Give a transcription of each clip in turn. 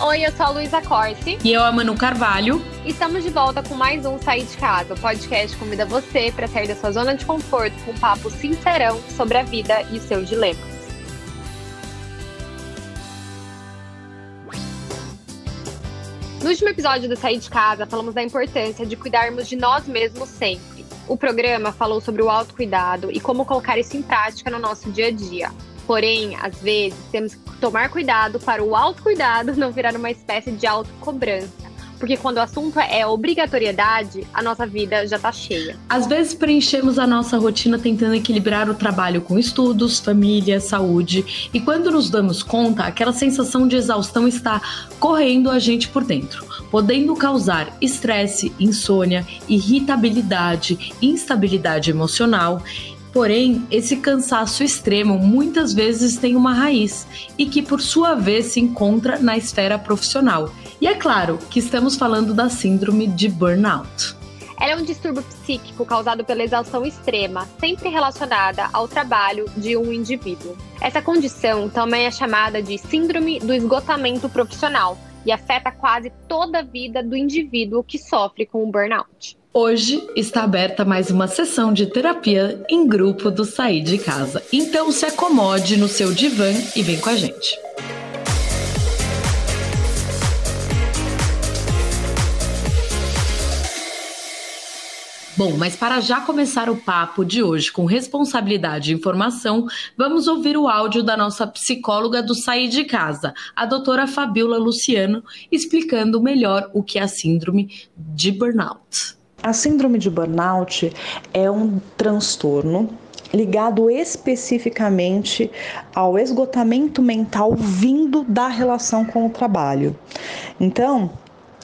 Oi, eu sou a Luísa Corsi. E eu, a Manu Carvalho. Estamos de volta com mais um Sair de Casa. O podcast convida você para sair da sua zona de conforto com um papo sincerão sobre a vida e os seus dilemas. No último episódio do Sair de Casa, falamos da importância de cuidarmos de nós mesmos sempre. O programa falou sobre o autocuidado e como colocar isso em prática no nosso dia a dia. Porém, às vezes, temos que tomar cuidado para o autocuidado não virar uma espécie de autocobrança. Porque quando o assunto é obrigatoriedade, a nossa vida já tá cheia. Às vezes preenchemos a nossa rotina tentando equilibrar o trabalho com estudos, família, saúde, e quando nos damos conta, aquela sensação de exaustão está correndo a gente por dentro, podendo causar estresse, insônia, irritabilidade, instabilidade emocional Porém, esse cansaço extremo muitas vezes tem uma raiz e que, por sua vez, se encontra na esfera profissional. E é claro que estamos falando da síndrome de burnout. Ela é um distúrbio psíquico causado pela exaustão extrema, sempre relacionada ao trabalho de um indivíduo. Essa condição também é chamada de síndrome do esgotamento profissional e afeta quase toda a vida do indivíduo que sofre com o burnout. Hoje está aberta mais uma sessão de terapia em grupo do Sair de Casa. Então se acomode no seu divã e vem com a gente. Bom, mas para já começar o papo de hoje com responsabilidade e informação, vamos ouvir o áudio da nossa psicóloga do Sair de Casa, a doutora Fabiola Luciano, explicando melhor o que é a síndrome de burnout. A síndrome de burnout é um transtorno ligado especificamente ao esgotamento mental vindo da relação com o trabalho. Então,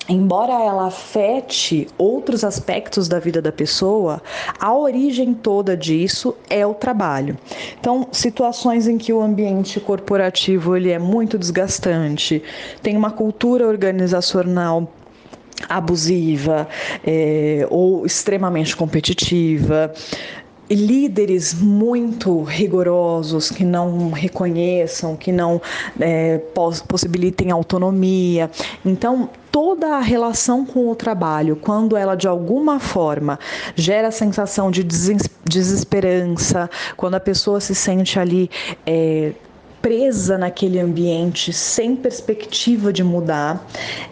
embora ela afete outros aspectos da vida da pessoa, a origem toda disso é o trabalho. Então, situações em que o ambiente corporativo ele é muito desgastante, tem uma cultura organizacional abusiva é, ou extremamente competitiva, líderes muito rigorosos que não reconheçam, que não é, possibilitem autonomia. Então, toda a relação com o trabalho, quando ela de alguma forma gera a sensação de desesperança, quando a pessoa se sente ali. É, presa naquele ambiente sem perspectiva de mudar,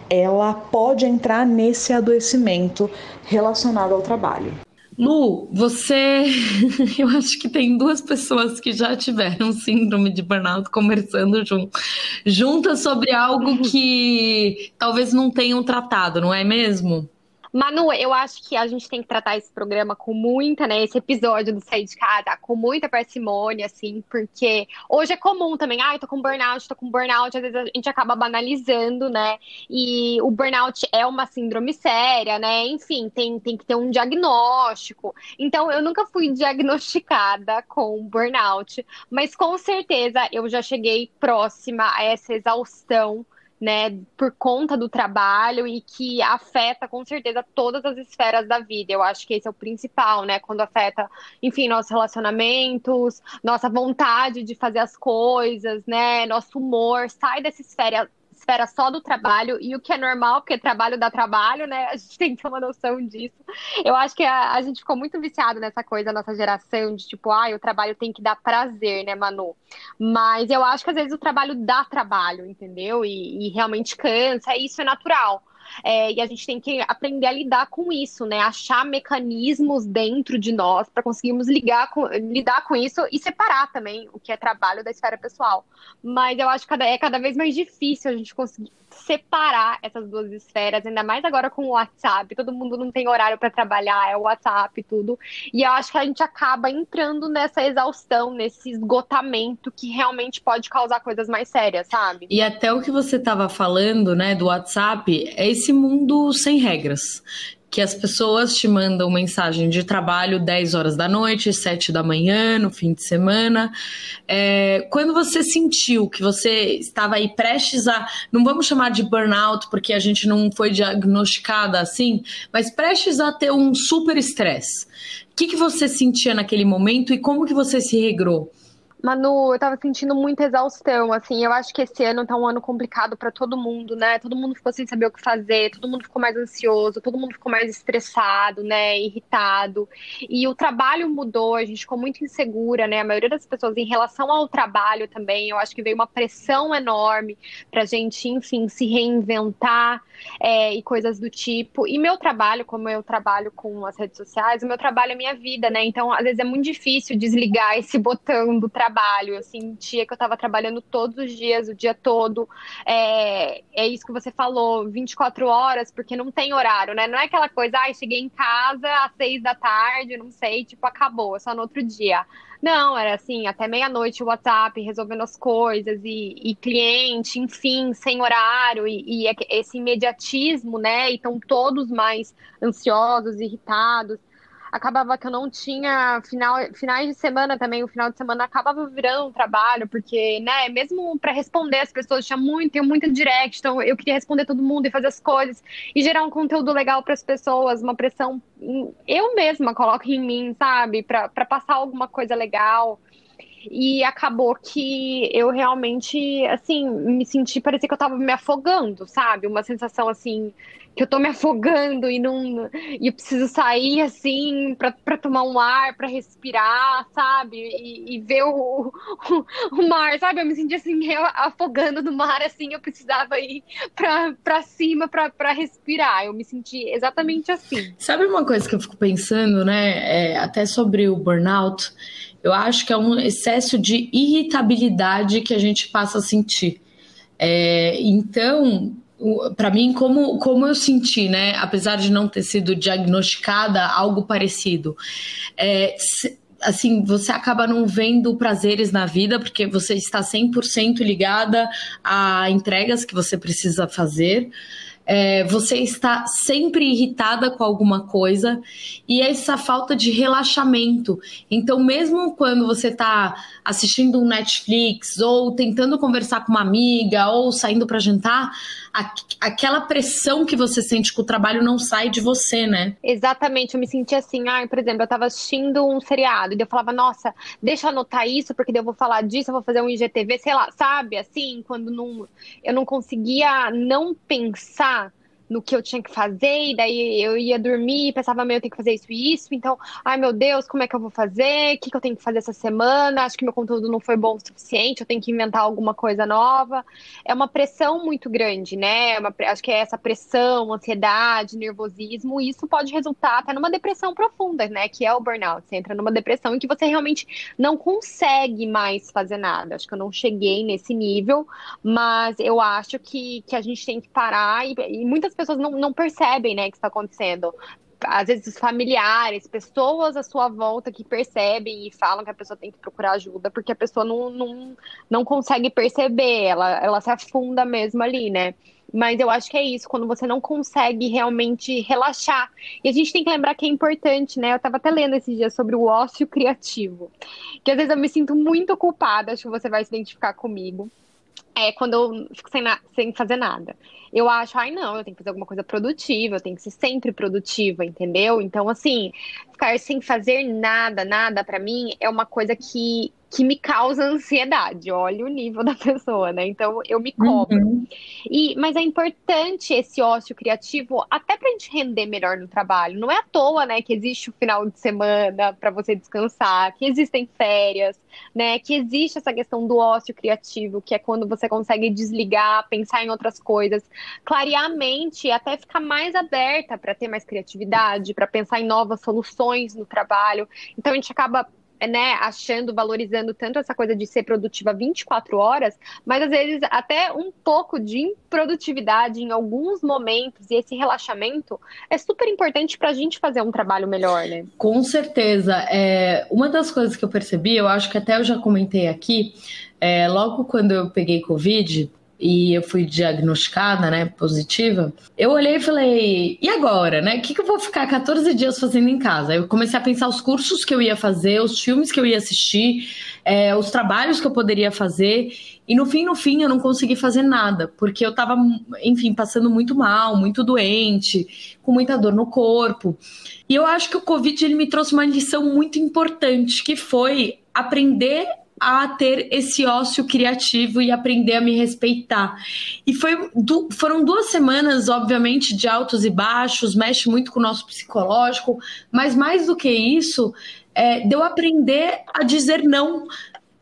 ela pode entrar nesse adoecimento relacionado ao trabalho. Lu, você. Eu acho que tem duas pessoas que já tiveram síndrome de burnout conversando junto, juntas sobre algo que talvez não tenham tratado, não é mesmo? Manu, eu acho que a gente tem que tratar esse programa com muita, né? Esse episódio do Sair de Casa com muita parcimônia, assim, porque hoje é comum também, ai, ah, tô com burnout, tô com burnout, às vezes a gente acaba banalizando, né? E o burnout é uma síndrome séria, né? Enfim, tem, tem que ter um diagnóstico. Então, eu nunca fui diagnosticada com burnout, mas com certeza eu já cheguei próxima a essa exaustão né, por conta do trabalho e que afeta com certeza todas as esferas da vida. Eu acho que esse é o principal, né? Quando afeta, enfim, nossos relacionamentos, nossa vontade de fazer as coisas, né? Nosso humor, sai dessa esfera esfera só do trabalho e o que é normal, porque trabalho dá trabalho, né? A gente tem que ter uma noção disso. Eu acho que a, a gente ficou muito viciado nessa coisa, nossa geração, de tipo, ah, o trabalho tem que dar prazer, né, Manu? Mas eu acho que às vezes o trabalho dá trabalho, entendeu? E, e realmente cansa, isso é natural. É, e a gente tem que aprender a lidar com isso, né? Achar mecanismos dentro de nós para conseguirmos ligar com, lidar com isso e separar também o que é trabalho da esfera pessoal. Mas eu acho que é cada vez mais difícil a gente conseguir separar essas duas esferas, ainda mais agora com o WhatsApp. Todo mundo não tem horário para trabalhar, é o WhatsApp e tudo. E eu acho que a gente acaba entrando nessa exaustão, nesse esgotamento que realmente pode causar coisas mais sérias, sabe? E até o que você estava falando, né, do WhatsApp, é esse mundo sem regras que as pessoas te mandam mensagem de trabalho 10 horas da noite, 7 da manhã, no fim de semana. É, quando você sentiu que você estava aí prestes a. Não vamos chamar de burnout, porque a gente não foi diagnosticada assim, mas prestes a ter um super estresse. O que, que você sentia naquele momento e como que você se regrou? Manu, eu tava sentindo muita exaustão, assim, eu acho que esse ano tá um ano complicado para todo mundo, né? Todo mundo ficou sem saber o que fazer, todo mundo ficou mais ansioso, todo mundo ficou mais estressado, né? Irritado. E o trabalho mudou, a gente ficou muito insegura, né? A maioria das pessoas em relação ao trabalho também, eu acho que veio uma pressão enorme pra gente, enfim, se reinventar é, e coisas do tipo. E meu trabalho, como eu trabalho com as redes sociais, o meu trabalho é minha vida, né? Então, às vezes é muito difícil desligar esse botão do trabalho trabalho. Eu sentia que eu estava trabalhando todos os dias, o dia todo. É, é isso que você falou, 24 horas, porque não tem horário, né? Não é aquela coisa, ai, ah, cheguei em casa às seis da tarde, não sei, tipo, acabou, é só no outro dia. Não, era assim, até meia-noite o WhatsApp, resolvendo as coisas, e, e cliente, enfim, sem horário, e, e esse imediatismo, né? E estão todos mais ansiosos, irritados acabava que eu não tinha final, finais de semana também, o final de semana acabava virando um trabalho, porque, né, mesmo para responder as pessoas, tinha muito, tem muita direct, então eu queria responder todo mundo e fazer as coisas e gerar um conteúdo legal para as pessoas, uma pressão eu mesma coloco em mim, sabe, para passar alguma coisa legal. E acabou que eu realmente, assim, me senti, parecia que eu tava me afogando, sabe? Uma sensação assim, que eu tô me afogando e não e eu preciso sair assim para tomar um ar, para respirar, sabe? E, e ver o, o, o, mar, sabe? Eu me senti assim afogando no mar assim, eu precisava ir para cima para respirar. Eu me senti exatamente assim. Sabe uma coisa que eu fico pensando, né? É, até sobre o burnout, eu acho que é um excesso de irritabilidade que a gente passa a sentir. É, então, para mim, como, como eu senti, né? Apesar de não ter sido diagnosticada algo parecido, é, assim, você acaba não vendo prazeres na vida, porque você está 100% ligada a entregas que você precisa fazer é, você está sempre irritada com alguma coisa e essa falta de relaxamento. Então, mesmo quando você está assistindo um Netflix ou tentando conversar com uma amiga ou saindo para jantar, aquela pressão que você sente com o trabalho não sai de você, né? Exatamente. Eu me senti assim, ah, por exemplo, eu estava assistindo um seriado e eu falava, nossa, deixa eu anotar isso porque eu vou falar disso, eu vou fazer um IGTV, sei lá, sabe? Assim, quando não, eu não conseguia não pensar no que eu tinha que fazer, e daí eu ia dormir e pensava, meu, eu tenho que fazer isso e isso, então, ai meu Deus, como é que eu vou fazer? O que, que eu tenho que fazer essa semana? Acho que meu conteúdo não foi bom o suficiente, eu tenho que inventar alguma coisa nova. É uma pressão muito grande, né? É uma, acho que é essa pressão, ansiedade, nervosismo, e isso pode resultar até numa depressão profunda, né? Que é o burnout. Você entra numa depressão em que você realmente não consegue mais fazer nada. Acho que eu não cheguei nesse nível, mas eu acho que, que a gente tem que parar e, e muitas as pessoas não, não percebem, né, que está acontecendo. Às vezes, familiares, pessoas à sua volta que percebem e falam que a pessoa tem que procurar ajuda, porque a pessoa não, não, não consegue perceber, ela, ela se afunda mesmo ali, né? Mas eu acho que é isso, quando você não consegue realmente relaxar. E a gente tem que lembrar que é importante, né? Eu estava até lendo esses dias sobre o ócio criativo. Que às vezes eu me sinto muito culpada, acho que você vai se identificar comigo. É quando eu fico sem, sem fazer nada eu acho, ai não, eu tenho que fazer alguma coisa produtiva, eu tenho que ser sempre produtiva, entendeu? Então, assim, ficar sem fazer nada, nada para mim é uma coisa que que me causa ansiedade. Olha o nível da pessoa, né? Então eu me cobro. Uhum. E, mas é importante esse ócio criativo até pra gente render melhor no trabalho. Não é à toa, né, que existe o final de semana para você descansar, que existem férias, né? Que existe essa questão do ócio criativo, que é quando você consegue desligar, pensar em outras coisas, clarear a mente até ficar mais aberta para ter mais criatividade, para pensar em novas soluções no trabalho. Então a gente acaba né, achando, valorizando tanto essa coisa de ser produtiva 24 horas, mas às vezes até um pouco de improdutividade em alguns momentos e esse relaxamento é super importante para a gente fazer um trabalho melhor, né? Com certeza. É, uma das coisas que eu percebi, eu acho que até eu já comentei aqui, é, logo quando eu peguei Covid, e eu fui diagnosticada, né, positiva, eu olhei e falei, e agora, né? O que, que eu vou ficar 14 dias fazendo em casa? Eu comecei a pensar os cursos que eu ia fazer, os filmes que eu ia assistir, é, os trabalhos que eu poderia fazer. E no fim, no fim, eu não consegui fazer nada, porque eu tava, enfim, passando muito mal, muito doente, com muita dor no corpo. E eu acho que o Covid ele me trouxe uma lição muito importante, que foi aprender a ter esse ócio criativo e aprender a me respeitar. E foi, foram duas semanas, obviamente, de altos e baixos, mexe muito com o nosso psicológico, mas mais do que isso, é, deu aprender a dizer não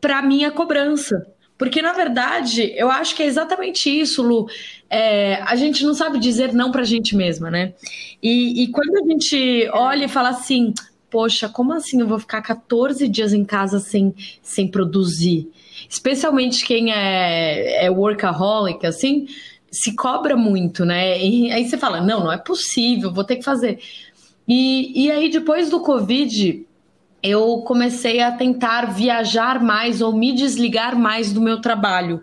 para minha cobrança. Porque, na verdade, eu acho que é exatamente isso, Lu. É, a gente não sabe dizer não para a gente mesma, né? E, e quando a gente olha e fala assim, poxa, como assim eu vou ficar 14 dias em casa sem, sem produzir? Especialmente quem é, é workaholic, assim, se cobra muito, né? E aí você fala, não, não é possível, vou ter que fazer. E, e aí, depois do Covid, eu comecei a tentar viajar mais ou me desligar mais do meu trabalho.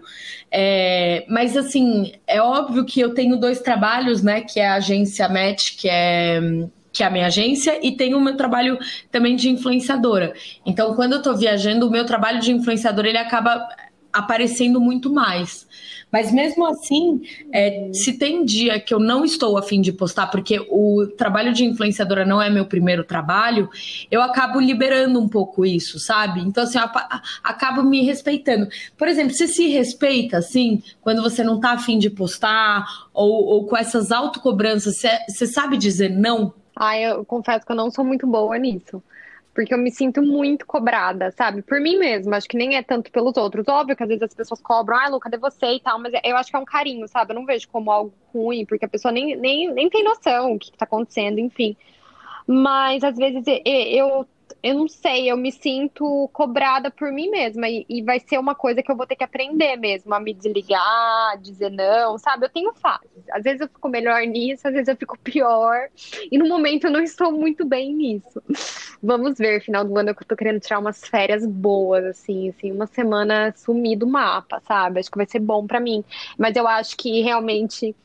É, mas assim, é óbvio que eu tenho dois trabalhos, né? Que é a agência Match, que é que é a minha agência, e tenho o meu trabalho também de influenciadora. Então, quando eu estou viajando, o meu trabalho de influenciadora ele acaba aparecendo muito mais. Mas mesmo assim, é, se tem dia que eu não estou afim de postar, porque o trabalho de influenciadora não é meu primeiro trabalho, eu acabo liberando um pouco isso, sabe? Então, assim, eu acabo me respeitando. Por exemplo, você se respeita, assim, quando você não tá afim de postar, ou, ou com essas autocobranças, você, você sabe dizer não? Ah, eu confesso que eu não sou muito boa nisso. Porque eu me sinto muito cobrada, sabe? Por mim mesma. Acho que nem é tanto pelos outros. Óbvio que às vezes as pessoas cobram, ah, Lu, cadê você e tal? Mas eu acho que é um carinho, sabe? Eu não vejo como algo ruim, porque a pessoa nem, nem, nem tem noção o que, que tá acontecendo, enfim. Mas às vezes eu eu não sei, eu me sinto cobrada por mim mesma e, e, vai ser uma coisa que eu vou ter que aprender mesmo, a me desligar, dizer não, sabe? Eu tenho fases. Às vezes eu fico melhor nisso, às vezes eu fico pior. E no momento eu não estou muito bem nisso. Vamos ver, final do ano eu tô querendo tirar umas férias boas, assim, assim, uma semana sumir do mapa, sabe? Acho que vai ser bom para mim. Mas eu acho que realmente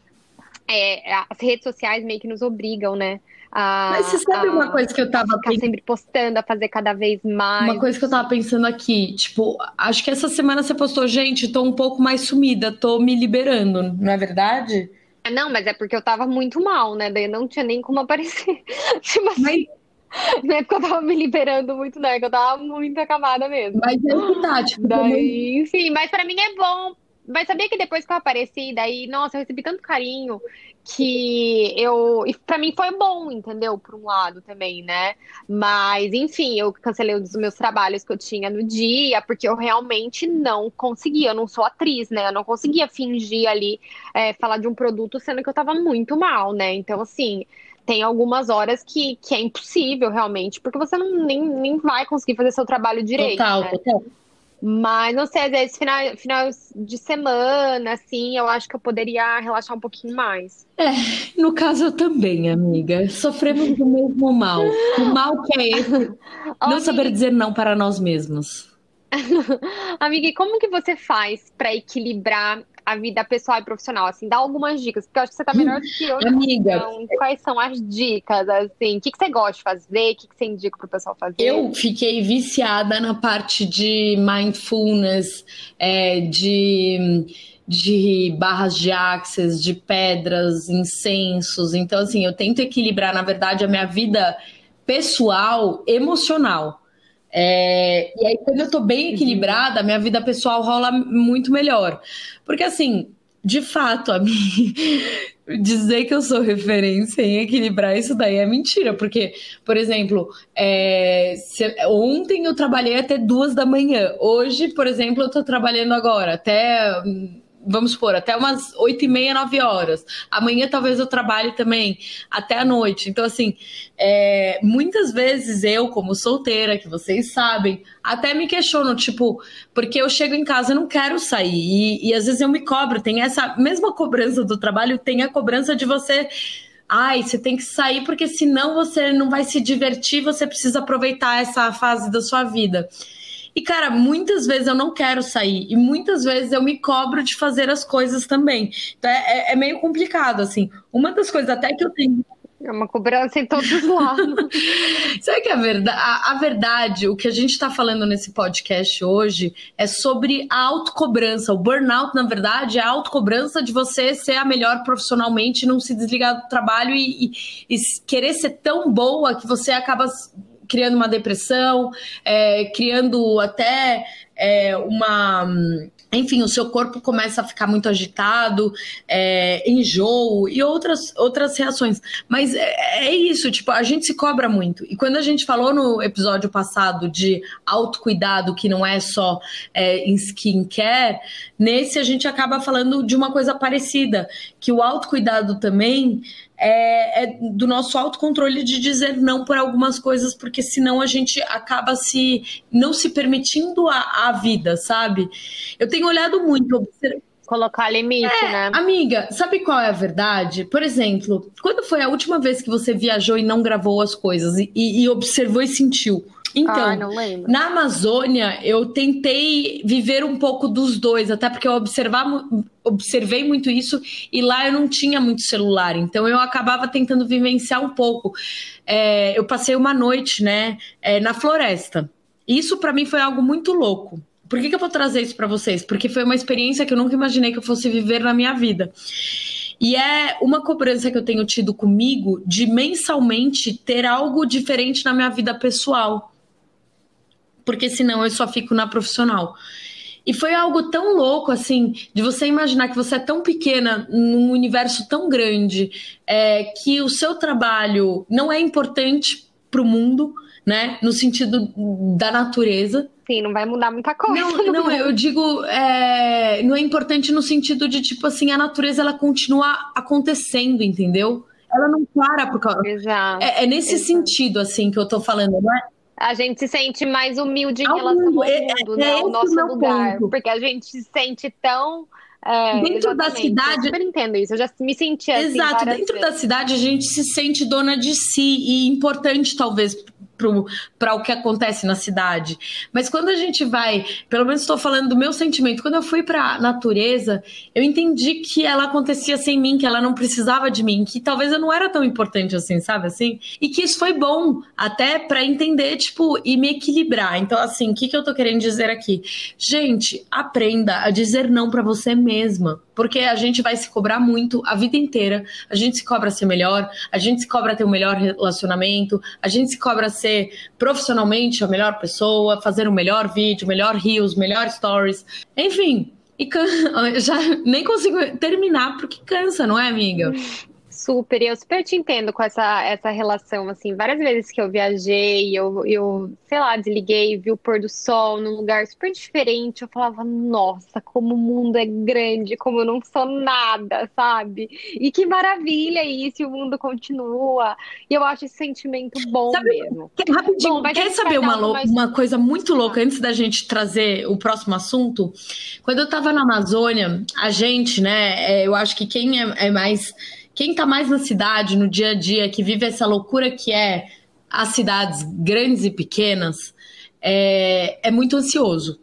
é, as redes sociais meio que nos obrigam, né? A, Mas você sabe a, uma coisa que eu tava ficar pensando, sempre postando, a fazer cada vez mais. Uma coisa que eu tava pensando aqui, tipo, acho que essa semana você postou, gente, tô um pouco mais sumida, tô me liberando, não é verdade? Não, mas é porque eu tava muito mal, né? Daí não tinha nem como aparecer. tipo assim. Mas... Não é porque eu tava me liberando muito, não, é que eu tava muito acabada mesmo. Mas é que tá, tipo. Daí, enfim, mas pra mim é bom. Mas sabia que depois que eu apareci, daí, nossa, eu recebi tanto carinho que eu. E pra mim foi bom, entendeu? Por um lado também, né? Mas, enfim, eu cancelei os meus trabalhos que eu tinha no dia, porque eu realmente não conseguia. Eu não sou atriz, né? Eu não conseguia fingir ali, é, falar de um produto, sendo que eu tava muito mal, né? Então, assim. Tem algumas horas que, que é impossível, realmente, porque você não, nem, nem vai conseguir fazer seu trabalho direito. Total, né? total. Mas não sei, às vezes final, final de semana, assim, eu acho que eu poderia relaxar um pouquinho mais. É, no caso eu também, amiga. Sofremos do mesmo mal. O mal que é esse. não saber dizer não para nós mesmos. amiga, e como que você faz para equilibrar a vida pessoal e profissional, assim, dá algumas dicas, porque eu acho que você tá melhor do que eu. Amiga. Então, quais são as dicas, assim, o que, que você gosta de fazer, o que, que você indica pro pessoal fazer? Eu fiquei viciada na parte de mindfulness, é, de de barras de axis, de pedras, incensos. Então, assim, eu tento equilibrar, na verdade, a minha vida pessoal, emocional. É, e aí, quando eu tô bem uhum. equilibrada, minha vida pessoal rola muito melhor. Porque, assim, de fato, a mim, dizer que eu sou referência em equilibrar isso daí é mentira. Porque, por exemplo, é, se, ontem eu trabalhei até duas da manhã. Hoje, por exemplo, eu tô trabalhando agora até vamos supor, até umas oito e meia, nove horas. Amanhã talvez eu trabalhe também até a noite. Então, assim, é, muitas vezes eu, como solteira, que vocês sabem, até me questiono, tipo, porque eu chego em casa e não quero sair. E, e às vezes eu me cobro, tem essa mesma cobrança do trabalho, tem a cobrança de você ai, você tem que sair porque senão você não vai se divertir, você precisa aproveitar essa fase da sua vida. E, cara, muitas vezes eu não quero sair. E muitas vezes eu me cobro de fazer as coisas também. Então é, é, é meio complicado, assim. Uma das coisas até que eu tenho. É uma cobrança em todos os lados. Sabe que a verdade, a, a verdade, o que a gente está falando nesse podcast hoje é sobre a autocobrança. O burnout, na verdade, é a autocobrança de você ser a melhor profissionalmente, não se desligar do trabalho e, e, e querer ser tão boa que você acaba criando uma depressão, é, criando até é, uma. Enfim, o seu corpo começa a ficar muito agitado, é, enjoo e outras, outras reações. Mas é, é, isso, tipo, a gente se cobra muito. E quando a gente falou no episódio passado de autocuidado, que não é só é, em skincare, nesse a gente acaba falando de uma coisa parecida, que o autocuidado também é, é, do nosso autocontrole de dizer não por algumas coisas, porque senão a gente acaba se não se permitindo a, a vida, sabe? Eu tenho olhado muito. Colocar limite, é, né? Amiga, sabe qual é a verdade? Por exemplo, quando foi a última vez que você viajou e não gravou as coisas e, e observou e sentiu? Então, ah, na Amazônia, eu tentei viver um pouco dos dois, até porque eu observar, observei muito isso e lá eu não tinha muito celular, então eu acabava tentando vivenciar um pouco. É, eu passei uma noite, né, é, na floresta. Isso para mim foi algo muito louco. Por que, que eu vou trazer isso para vocês? Porque foi uma experiência que eu nunca imaginei que eu fosse viver na minha vida. E é uma cobrança que eu tenho tido comigo de mensalmente ter algo diferente na minha vida pessoal porque senão eu só fico na profissional. E foi algo tão louco, assim, de você imaginar que você é tão pequena num universo tão grande, é, que o seu trabalho não é importante para o mundo, né? No sentido da natureza. Sim, não vai mudar muita coisa. Não, não eu digo, é, não é importante no sentido de, tipo assim, a natureza ela continua acontecendo, entendeu? Ela não para por causa. Exato. É, é nesse Exato. sentido, assim, que eu tô falando, não é? A gente se sente mais humilde em relação ao é, mundo, é, né? o nosso lugar. Ponto. Porque a gente se sente tão. É, dentro da cidade. Eu super entendo isso, eu já me senti assim. Exato, dentro vezes. da cidade a gente se sente dona de si e importante, talvez, para o que acontece na cidade. Mas quando a gente vai, pelo menos estou falando do meu sentimento, quando eu fui para a natureza, eu entendi que ela acontecia sem mim, que ela não precisava de mim, que talvez eu não era tão importante assim, sabe assim? E que isso foi bom até para entender, tipo, e me equilibrar. Então, assim, o que, que eu tô querendo dizer aqui? Gente, aprenda a dizer não para você mesma porque a gente vai se cobrar muito a vida inteira. A gente se cobra ser melhor, a gente se cobra ter um melhor relacionamento, a gente se cobra ser profissionalmente a melhor pessoa, fazer o um melhor vídeo, melhor reels, melhor stories, enfim. E can... já nem consigo terminar porque cansa, não é, amiga? Super, e eu super te entendo com essa, essa relação, assim, várias vezes que eu viajei, eu, eu, sei lá, desliguei, vi o pôr do sol num lugar super diferente, eu falava, nossa, como o mundo é grande, como eu não sou nada, sabe? E que maravilha isso, e o mundo continua, e eu acho esse sentimento bom Sabe, mesmo. Rapidinho, bom, quer saber uma, mais... uma coisa muito louca, antes da gente trazer o próximo assunto? Quando eu tava na Amazônia, a gente, né, é, eu acho que quem é, é mais quem está mais na cidade, no dia a dia, que vive essa loucura que é as cidades grandes e pequenas, é, é muito ansioso.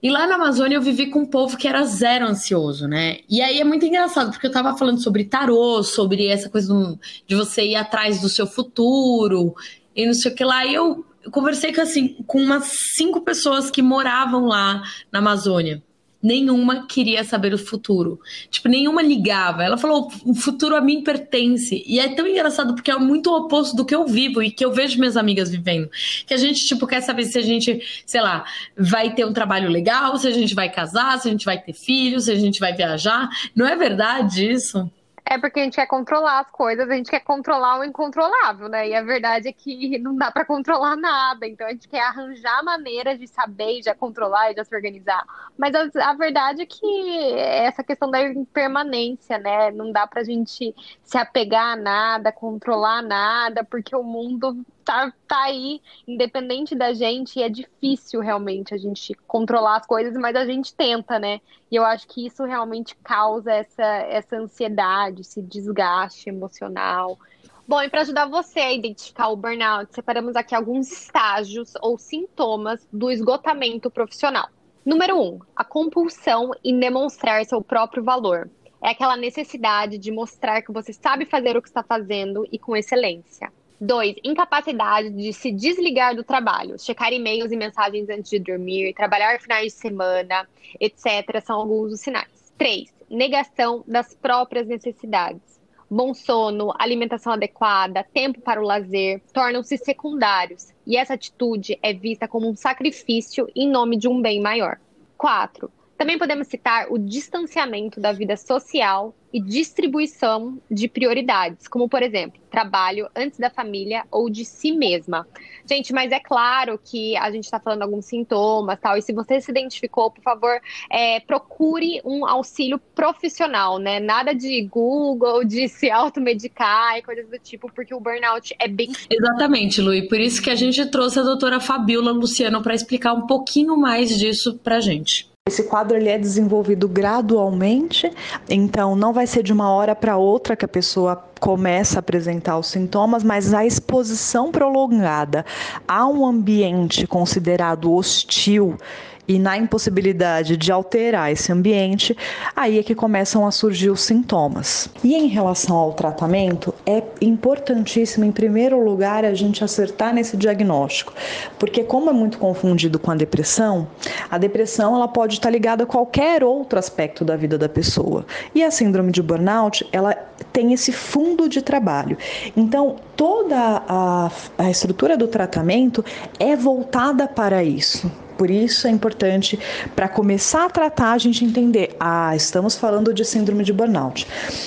E lá na Amazônia eu vivi com um povo que era zero ansioso, né? E aí é muito engraçado, porque eu tava falando sobre tarô, sobre essa coisa de você ir atrás do seu futuro e não sei o que lá. E eu conversei com, assim, com umas cinco pessoas que moravam lá na Amazônia nenhuma queria saber o futuro. Tipo, nenhuma ligava. Ela falou: o futuro a mim pertence. E é tão engraçado porque é muito o oposto do que eu vivo e que eu vejo minhas amigas vivendo. Que a gente, tipo, quer saber se a gente, sei lá, vai ter um trabalho legal, se a gente vai casar, se a gente vai ter filhos, se a gente vai viajar. Não é verdade isso? É porque a gente quer controlar as coisas, a gente quer controlar o incontrolável, né? E a verdade é que não dá para controlar nada. Então a gente quer arranjar maneiras de saber, de controlar e de se organizar. Mas a, a, verdade é que essa questão da impermanência, né? Não dá pra gente se apegar a nada, controlar nada, porque o mundo tá, tá aí, independente da gente, e é difícil realmente a gente controlar as coisas, mas a gente tenta, né? E eu acho que isso realmente causa essa, essa ansiedade, esse desgaste emocional. Bom, e para ajudar você a identificar o burnout, separamos aqui alguns estágios ou sintomas do esgotamento profissional. Número um, a compulsão em demonstrar seu próprio valor. É aquela necessidade de mostrar que você sabe fazer o que está fazendo e com excelência. Dois, incapacidade de se desligar do trabalho, checar e-mails e mensagens antes de dormir, trabalhar finais de semana, etc. São alguns dos sinais. Três, negação das próprias necessidades. Bom sono, alimentação adequada, tempo para o lazer tornam-se secundários e essa atitude é vista como um sacrifício em nome de um bem maior. 4. Também podemos citar o distanciamento da vida social e distribuição de prioridades, como, por exemplo, trabalho antes da família ou de si mesma. Gente, mas é claro que a gente está falando alguns sintomas tal, e se você se identificou, por favor, é, procure um auxílio profissional, né? Nada de Google, de se automedicar e coisas do tipo, porque o burnout é bem. Exatamente, Lu, por isso que a gente trouxe a doutora Fabiola Luciano para explicar um pouquinho mais disso para gente. Esse quadro ele é desenvolvido gradualmente, então não vai ser de uma hora para outra que a pessoa começa a apresentar os sintomas, mas a exposição prolongada a um ambiente considerado hostil e na impossibilidade de alterar esse ambiente, aí é que começam a surgir os sintomas. E em relação ao tratamento, é importantíssimo, em primeiro lugar, a gente acertar nesse diagnóstico, porque como é muito confundido com a depressão, a depressão ela pode estar ligada a qualquer outro aspecto da vida da pessoa. E a síndrome de burnout, ela tem esse fundo de trabalho. Então, toda a, a estrutura do tratamento é voltada para isso. Por isso é importante para começar a tratar a gente entender, ah, estamos falando de síndrome de burnout.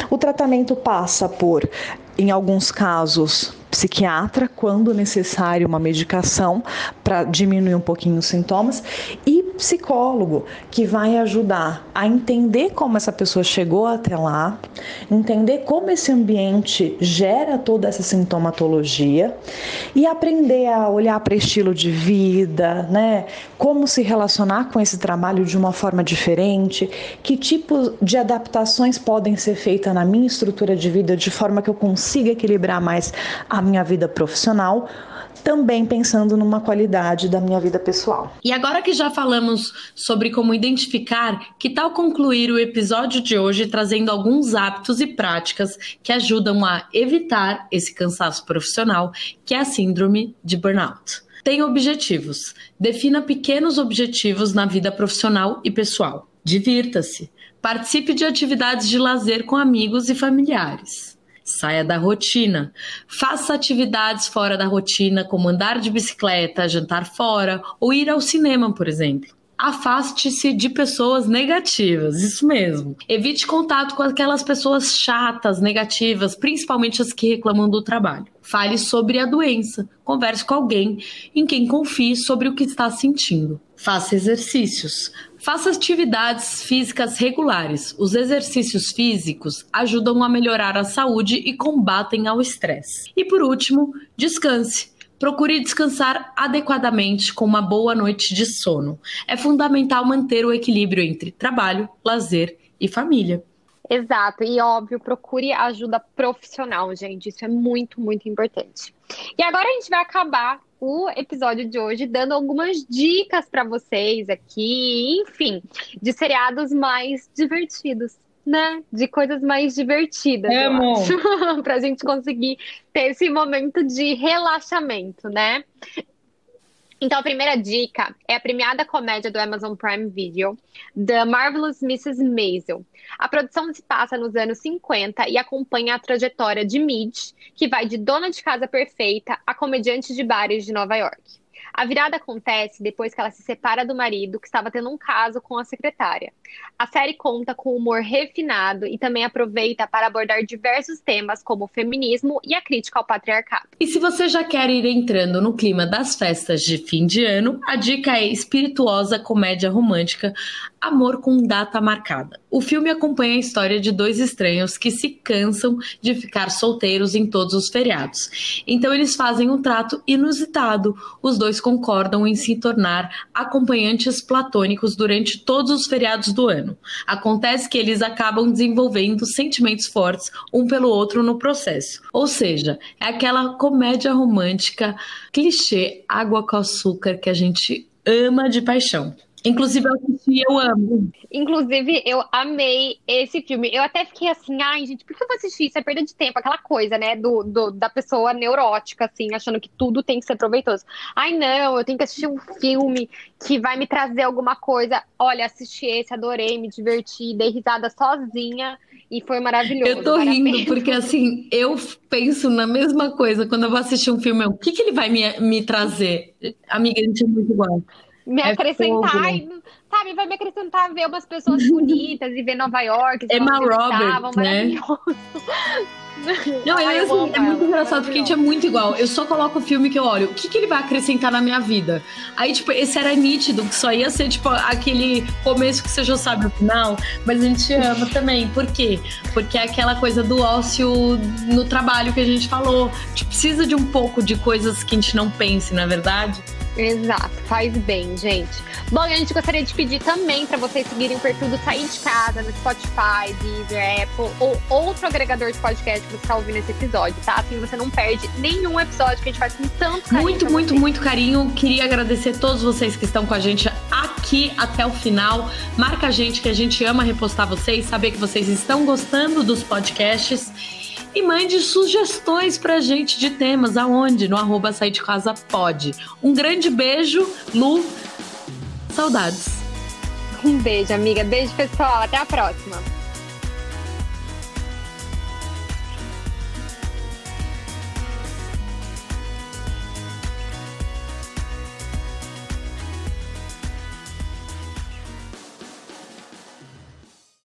O tratamento passa por em alguns casos, psiquiatra, quando necessário, uma medicação para diminuir um pouquinho os sintomas, e psicólogo, que vai ajudar a entender como essa pessoa chegou até lá, entender como esse ambiente gera toda essa sintomatologia e aprender a olhar para estilo de vida, né? Como se relacionar com esse trabalho de uma forma diferente, que tipo de adaptações podem ser feitas na minha estrutura de vida de forma que eu consiga equilibrar mais a minha vida profissional também pensando numa qualidade da minha vida pessoal. E agora que já falamos sobre como identificar, que tal concluir o episódio de hoje trazendo alguns hábitos e práticas que ajudam a evitar esse cansaço profissional, que é a síndrome de burnout. Tem objetivos. Defina pequenos objetivos na vida profissional e pessoal. Divirta-se. Participe de atividades de lazer com amigos e familiares. Saia da rotina. Faça atividades fora da rotina, como andar de bicicleta, jantar fora ou ir ao cinema, por exemplo. Afaste-se de pessoas negativas, isso mesmo. Evite contato com aquelas pessoas chatas, negativas, principalmente as que reclamam do trabalho. Fale sobre a doença. Converse com alguém em quem confie sobre o que está sentindo. Faça exercícios. Faça atividades físicas regulares. Os exercícios físicos ajudam a melhorar a saúde e combatem ao estresse. E por último, descanse. Procure descansar adequadamente com uma boa noite de sono. É fundamental manter o equilíbrio entre trabalho, lazer e família. Exato, e óbvio, procure ajuda profissional, gente. Isso é muito, muito importante. E agora a gente vai acabar o episódio de hoje dando algumas dicas para vocês aqui, enfim, de seriados mais divertidos. Né? De coisas mais divertidas, é, pra gente conseguir ter esse momento de relaxamento, né? Então, a primeira dica é a premiada comédia do Amazon Prime Video, The Marvelous Mrs. Maisel. A produção se passa nos anos 50 e acompanha a trajetória de Midge, que vai de dona de casa perfeita a comediante de bares de Nova York. A virada acontece depois que ela se separa do marido, que estava tendo um caso com a secretária. A série conta com humor refinado e também aproveita para abordar diversos temas como o feminismo e a crítica ao patriarcado. E se você já quer ir entrando no clima das festas de fim de ano, a dica é espirituosa comédia romântica Amor com Data Marcada. O filme acompanha a história de dois estranhos que se cansam de ficar solteiros em todos os feriados. Então eles fazem um trato inusitado. Os dois concordam em se tornar acompanhantes platônicos durante todos os feriados do ano. Acontece que eles acabam desenvolvendo sentimentos fortes um pelo outro no processo. Ou seja, é aquela comédia romântica clichê água com açúcar que a gente ama de paixão. Inclusive, eu assisti, eu amo. Inclusive, eu amei esse filme. Eu até fiquei assim, ai, gente, por que eu vou assistir? Isso é perda de tempo, aquela coisa, né? Do, do, da pessoa neurótica, assim, achando que tudo tem que ser proveitoso. Ai, não, eu tenho que assistir um filme que vai me trazer alguma coisa. Olha, assisti esse, adorei, me diverti, dei risada sozinha e foi maravilhoso. Eu tô rindo, porque assim, eu penso na mesma coisa quando eu vou assistir um filme. O que, que ele vai me, me trazer? Amiga, a gente é muito igual me é acrescentar, sabe? Vai me acrescentar ver umas pessoas bonitas e ver Nova York. Emma Roberts, né? Não, eu, assim, é muito engraçado porque a gente é muito igual. Eu só coloco o filme que eu olho. O que, que ele vai acrescentar na minha vida? Aí, tipo, esse era nítido, que só ia ser, tipo, aquele começo que você já sabe o final. Mas a gente ama também. Por quê? Porque é aquela coisa do ócio no trabalho que a gente falou. A gente precisa de um pouco de coisas que a gente não pense, na é verdade? Exato, faz bem, gente. Bom, a gente gostaria de pedir também para vocês seguirem o perfil do Sair de Casa no Spotify, Deezer, Apple ou outro agregador de podcast que você está ouvindo esse episódio, tá? Assim você não perde nenhum episódio que a gente faz com tanto carinho. Muito, muito, muito carinho. Queria agradecer a todos vocês que estão com a gente aqui até o final. Marca a gente que a gente ama repostar vocês, saber que vocês estão gostando dos podcasts e mande sugestões pra gente de temas. Aonde? No arroba sair de casa pode. Um grande beijo, Lu. Saudades. Um beijo, amiga. Beijo, pessoal. Até a próxima.